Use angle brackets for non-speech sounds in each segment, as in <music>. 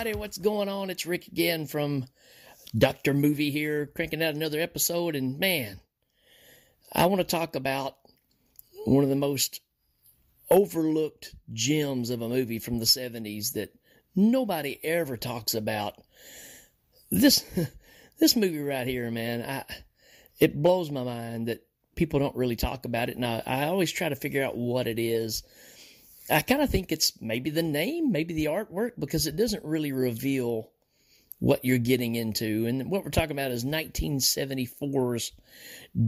Everybody, what's going on? It's Rick again from Dr. Movie here, cranking out another episode. And man, I want to talk about one of the most overlooked gems of a movie from the 70s that nobody ever talks about. This <laughs> this movie right here, man, I it blows my mind that people don't really talk about it. And I, I always try to figure out what it is. I kind of think it's maybe the name, maybe the artwork, because it doesn't really reveal what you're getting into. And what we're talking about is 1974's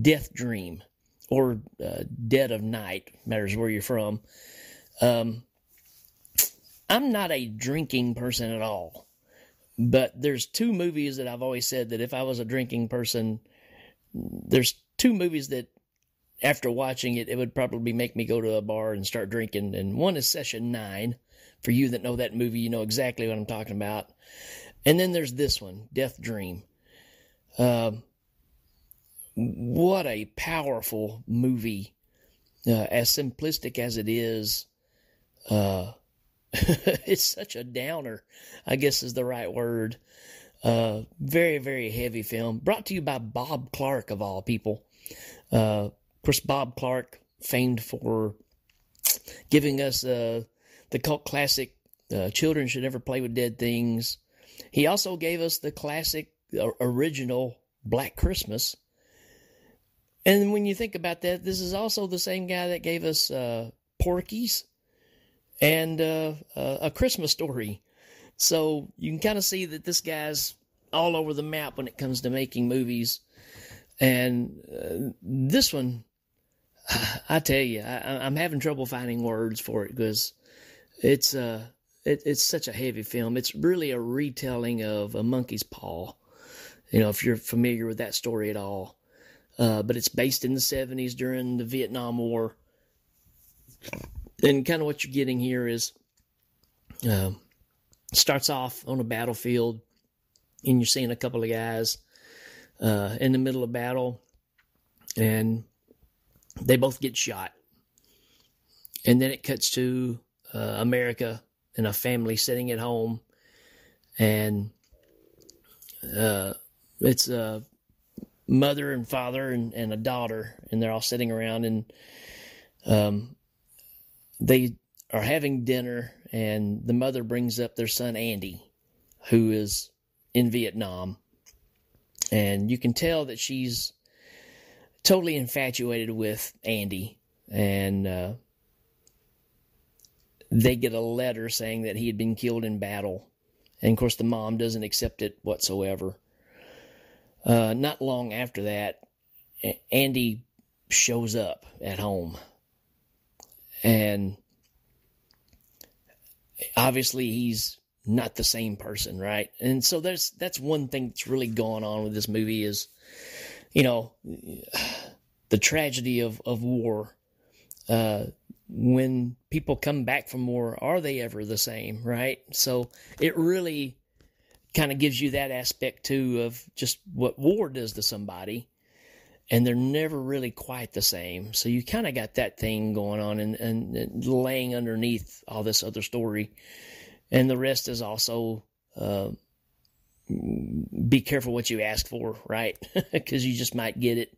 Death Dream or uh, Dead of Night, matters where you're from. Um, I'm not a drinking person at all, but there's two movies that I've always said that if I was a drinking person, there's two movies that after watching it, it would probably make me go to a bar and start drinking. And one is Session 9. For you that know that movie, you know exactly what I'm talking about. And then there's this one, Death Dream. Um, what a powerful movie. Uh, as simplistic as it is, uh, <laughs> it's such a downer, I guess is the right word. Uh, very, very heavy film. Brought to you by Bob Clark, of all people. Uh, of course, Bob Clark, famed for giving us uh, the cult classic uh, Children Should Never Play with Dead Things. He also gave us the classic uh, original Black Christmas. And when you think about that, this is also the same guy that gave us uh, Porky's and uh, A Christmas Story. So you can kind of see that this guy's all over the map when it comes to making movies. And this one I tell you, I, am having trouble finding words for it because it's uh, it, it's such a heavy film. It's really a retelling of a monkey's paw. You know, if you're familiar with that story at all, uh, but it's based in the 70s during the Vietnam War. And kind of what you're getting here is uh, starts off on a battlefield, and you're seeing a couple of guys uh, in the middle of battle, and they both get shot. And then it cuts to uh, America and a family sitting at home. And uh, it's a mother and father and, and, a daughter, and they're all sitting around and um, they are having dinner. And the mother brings up their son, Andy, who is in Vietnam. And you can tell that she's totally infatuated with Andy, and uh, they get a letter saying that he had been killed in battle. And of course, the mom doesn't accept it whatsoever. Uh, not long after that, Andy shows up at home. And obviously, he's not the same person, right? And so there's that's one thing that's really going on with this movie is you know, the tragedy of, of war. Uh, when people come back from war, are they ever the same, right? So it really kind of gives you that aspect too of just what war does to somebody. And they're never really quite the same. So you kind of got that thing going on and, and, and, laying underneath all this other story. And the rest is also uh, be careful what you ask for, right? <laughs> Because you just might get it.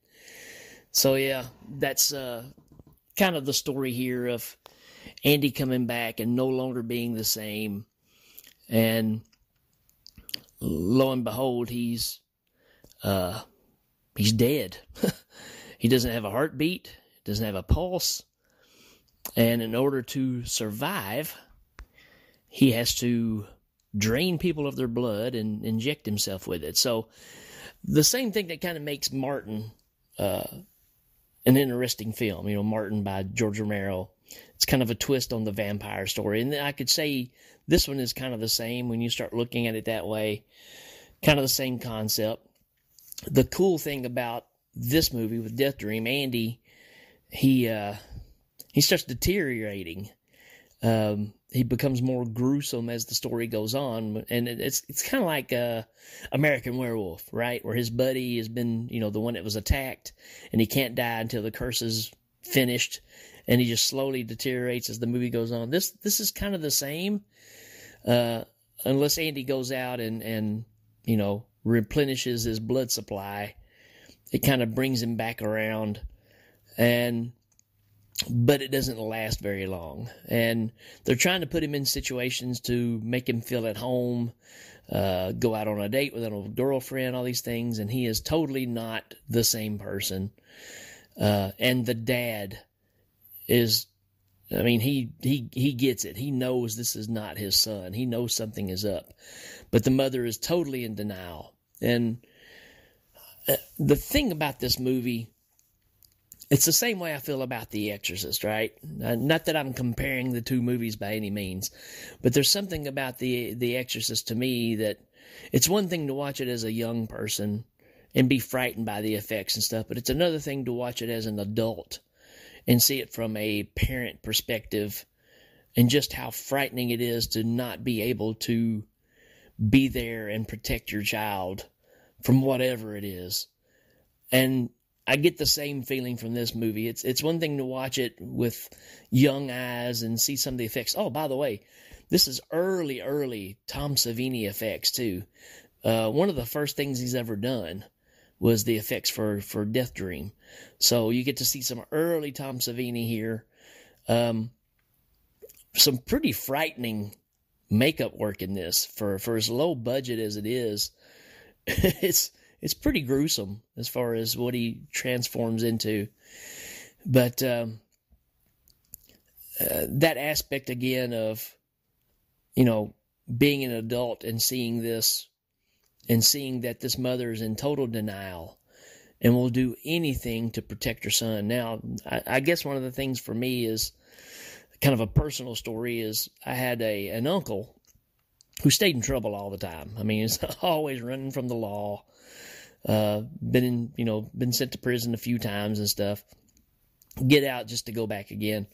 So yeah, that's uh, kind of the story here of Andy coming back and no longer being the same, and lo and behold, he's uh, he's dead. <laughs> he doesn't have a heartbeat, doesn't have a pulse, and in order to survive, he has to drain people of their blood and inject himself with it. So the same thing that kind of makes Martin uh, an interesting film. You know, Martin by George Romero. It's kind of a twist on the vampire story, and I could say this one is kind of the same when you start looking at it that way. Kind of the same concept. The cool thing about this movie with Death Dream, Andy, he uh, he starts deteriorating. Um, he becomes more gruesome as the story goes on, and it's it's kind of like uh, American Werewolf, right? Where his buddy has been, you know, the one that was attacked, and he can't die until the curse is finished, and he just slowly deteriorates as the movie goes on. This this is kind of the same. Uh, unless Andy goes out and and you know replenishes his blood supply, it kind of brings him back around, and but it doesn't last very long. And they're trying to put him in situations to make him feel at home, uh, go out on a date with a girlfriend, all these things, and he is totally not the same person. Uh, and the dad is, I mean, he he he gets it. He knows this is not his son. He knows something is up, but the mother is totally in denial. And uh, the thing about this movie it's the same way I feel about The Exorcist, right? Uh, not that I'm comparing the two movies by any means, but there's something about the The Exorcist to me that it's one thing to watch it as a young person and be frightened by the effects and stuff, but it's another thing to watch it as an adult and see it from a parent perspective and just how frightening it is to not be able to be there and protect your child from whatever it is. And I get the same feeling from this movie. It's it's one thing to watch it with young eyes and see some of the effects. Oh, by the way, this is early, early Tom Savini effects too. Uh, one of the first things he's ever done was the effects for for Death Dream. So you get to see some early Tom Savini here. Um, some pretty frightening makeup work in this for for as low budget as it is. <laughs> it's it's pretty gruesome as far as what he transforms into. But um, uh, that aspect again of, you know, being an adult and seeing this and seeing that this mother is in total denial and will do anything to protect her son. Now, I, I guess one of the things for me is kind of a personal story is I had a an uncle who stayed in trouble all the time. I mean, he's <laughs> always running from the law. Uh, been in, you know, been sent to prison a few times and stuff. Get out just to go back again.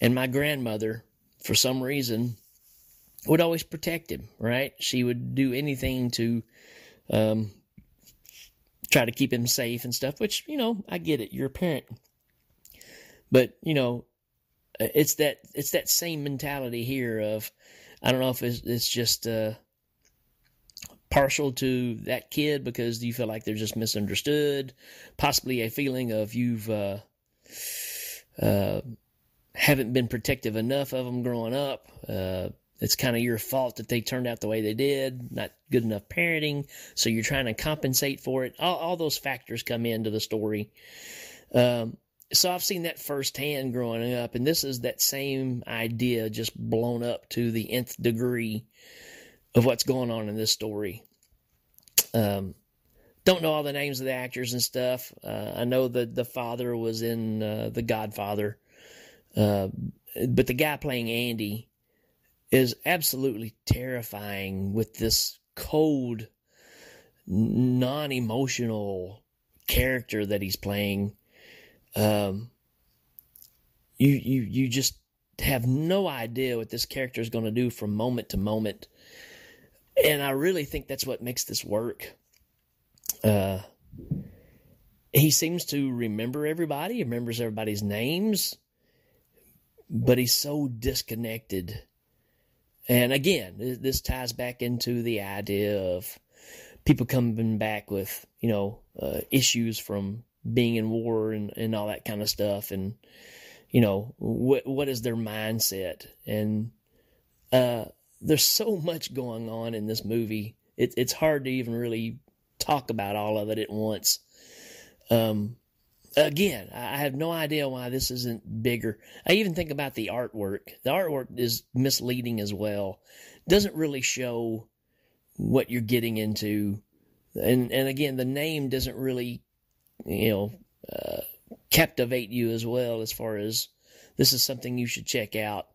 And my grandmother, for some reason, would always protect him, right? She would do anything to um, try to keep him safe and stuff, which, you know, I get it. You're a parent. But, you know, it's that it's that same mentality here of I don't know if it's, it's just uh, partial to that kid because you feel like they're just misunderstood, possibly a feeling of you've uh, uh, haven't been protective enough of them growing up. Uh, it's kind of your fault that they turned out the way they did, not good enough parenting, so you're trying to compensate for it. All, all those factors come into the story. Um, so I've seen that firsthand growing up, and this is that same idea just blown up to the nth degree of what's going on in this story. Um, don't know all the names of the actors and stuff. Uh, I know that the father was in uh, The Godfather, uh, but the guy playing Andy is absolutely terrifying with this cold, non-emotional character that he's playing. Um, you you you just have no idea what this character is going to do from moment to moment and I really think that's what makes this work. Uh, he seems to remember everybody, he remembers everybody's names, but he's so disconnected. And again, this ties back into the idea of people coming back with, you know, uh, issues from being in war and, and all that kind of stuff. And, you know, what, what is their mindset? And, uh, there's so much going on in this movie. It, it's hard to even really talk about all of it at once. Um, again, I have no idea why this isn't bigger. I even think about the artwork. The artwork is misleading as well. Doesn't really show what you're getting into, and and again, the name doesn't really, you know, uh, captivate you as well as far as this is something you should check out.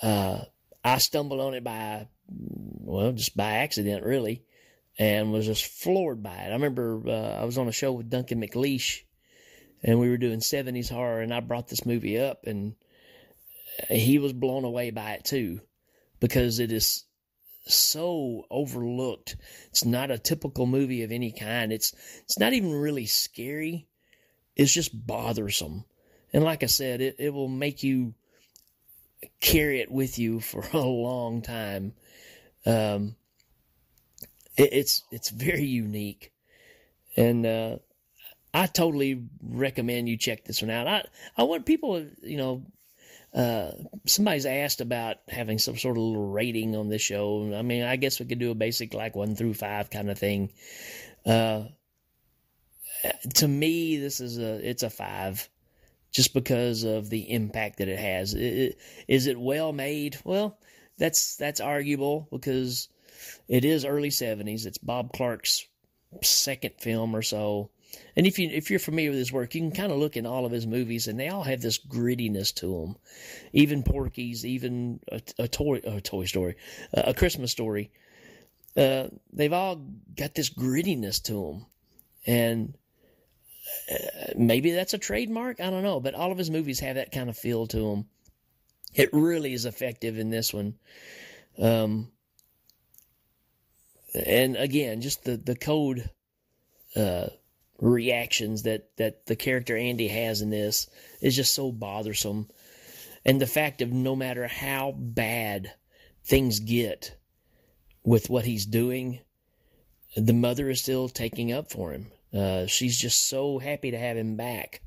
Uh, I stumbled on it by, well, just by accident, really, and was just floored by it. I remember uh, I was on a show with Duncan McLeish, and we were doing 70s horror, and I brought this movie up, and he was blown away by it too, because it is so overlooked. It's not a typical movie of any kind. It's it's not even really scary. It's just bothersome. And like I said, it, it will make you carry it with you for <laughs> a long time. Um, it, it's it's very unique, and uh, I totally recommend you check this one out. I I want people, you know, uh, somebody's asked about having some sort of little rating on this show. I mean, I guess we could do a basic like one through five kind of thing. Uh, to me, this is a it's a five, just because of the impact that it has. Is it well made? Well, that's that's arguable because it is early '70s. It's Bob Clark's second film or so. And if you if you're familiar with his work, you can kind of look in all of his movies, and they all have this grittiness to them. Even Porky's, even a, a toy a Toy Story, a Christmas Story. Uh, they've all got this grittiness to them, and maybe that's a trademark. I don't know, but all of his movies have that kind of feel to them. It really is effective in this one. Um, and again, just the the code uh, reactions that that the character Andy has in this is just so bothersome, and the fact of no matter how bad things get with what he's doing, the mother is still taking up for him. Uh, she's just so happy to have him back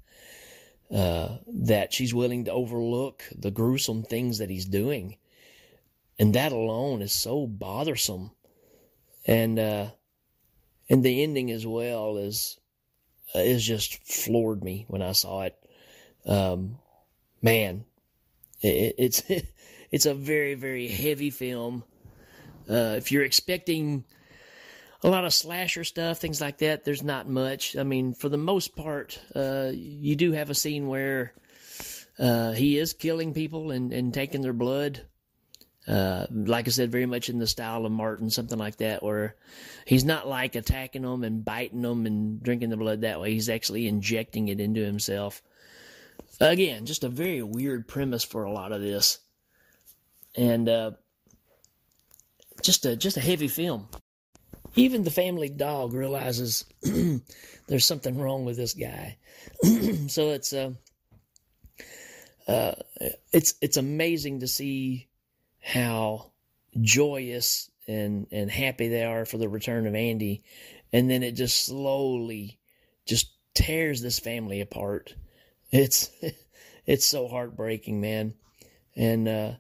uh, that she's willing to overlook the gruesome things that he's doing. And that alone is so bothersome. And uh, and the ending as well is uh, is just floored me when I saw it. Um, man, it, it's <laughs> it's a very very heavy film. Uh, if you're expecting a lot of slasher stuff, things like that. There's not much. I mean, for the most part, uh, you do have a scene where uh, he is killing people and, and taking their blood. Uh, like I said, very much in the style of Martin, something like that, where he's not like attacking them and biting them and drinking the blood that way. He's actually injecting it into himself. Again, just a very weird premise for a lot of this, and uh, just a just a heavy film even the family dog realizes <clears throat> there's something wrong with this guy. <clears throat> so it's uh, uh, it's it's amazing to see how joyous and and happy they are for the return of Andy, and then it just slowly just tears this family apart. It's <laughs> it's so heartbreaking, man. And uh,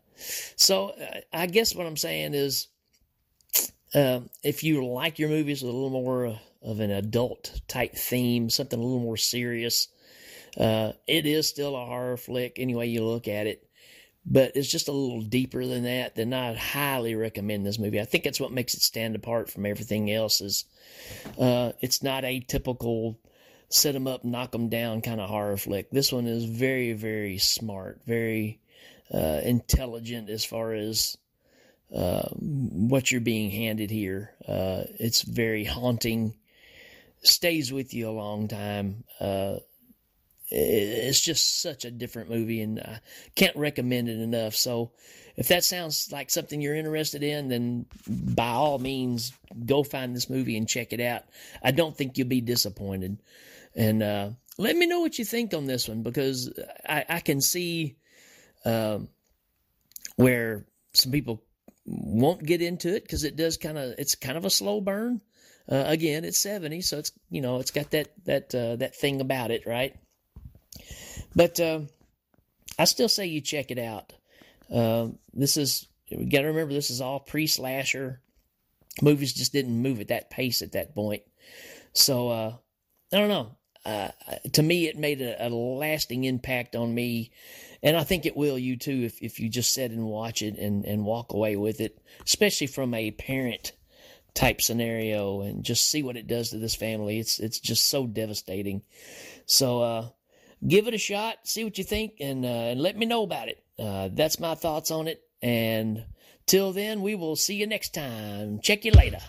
so I guess what I'm saying is uh, if you like your movies with a little more of an adult type theme, something a little more serious, uh, it is still a horror flick any way you look at it. But it's just a little deeper than that. Then I highly recommend this movie. I think that's what makes it stand apart from everything else. Is uh, it's not a typical set them up, knock them down kind of horror flick. This one is very, very smart, very uh, intelligent as far as what you're being handed here. Uh, it's very haunting, stays with you a long time. Uh, it's just such a different movie, and I can't recommend it enough. So, if that sounds like something you're interested in, then by all means, go find this movie and check it out. I don't think you'll be disappointed. And uh, let me know what you think on this one because I, I can see um, where some people won't get into it because it does kind of it's kind of a slow burn. Uh, again, it's 70, so it's you know it's got that that uh, that thing about it, right? But uh, I still say you check it out. Uh, this is we got to remember this is all pre slasher. Movies just didn't move at that pace at that point. So uh, I don't know. Uh, to me, it made a, a lasting impact on me and I think it will you too if, if you just sit and watch it and, and walk away with it, especially from a parent type scenario and just see what it does to this family. It's it's just so devastating. So uh, give it a shot, see what you think, and uh, and let me know about it. Uh, that's my thoughts on it. And till then, we will see you next time. Check you later.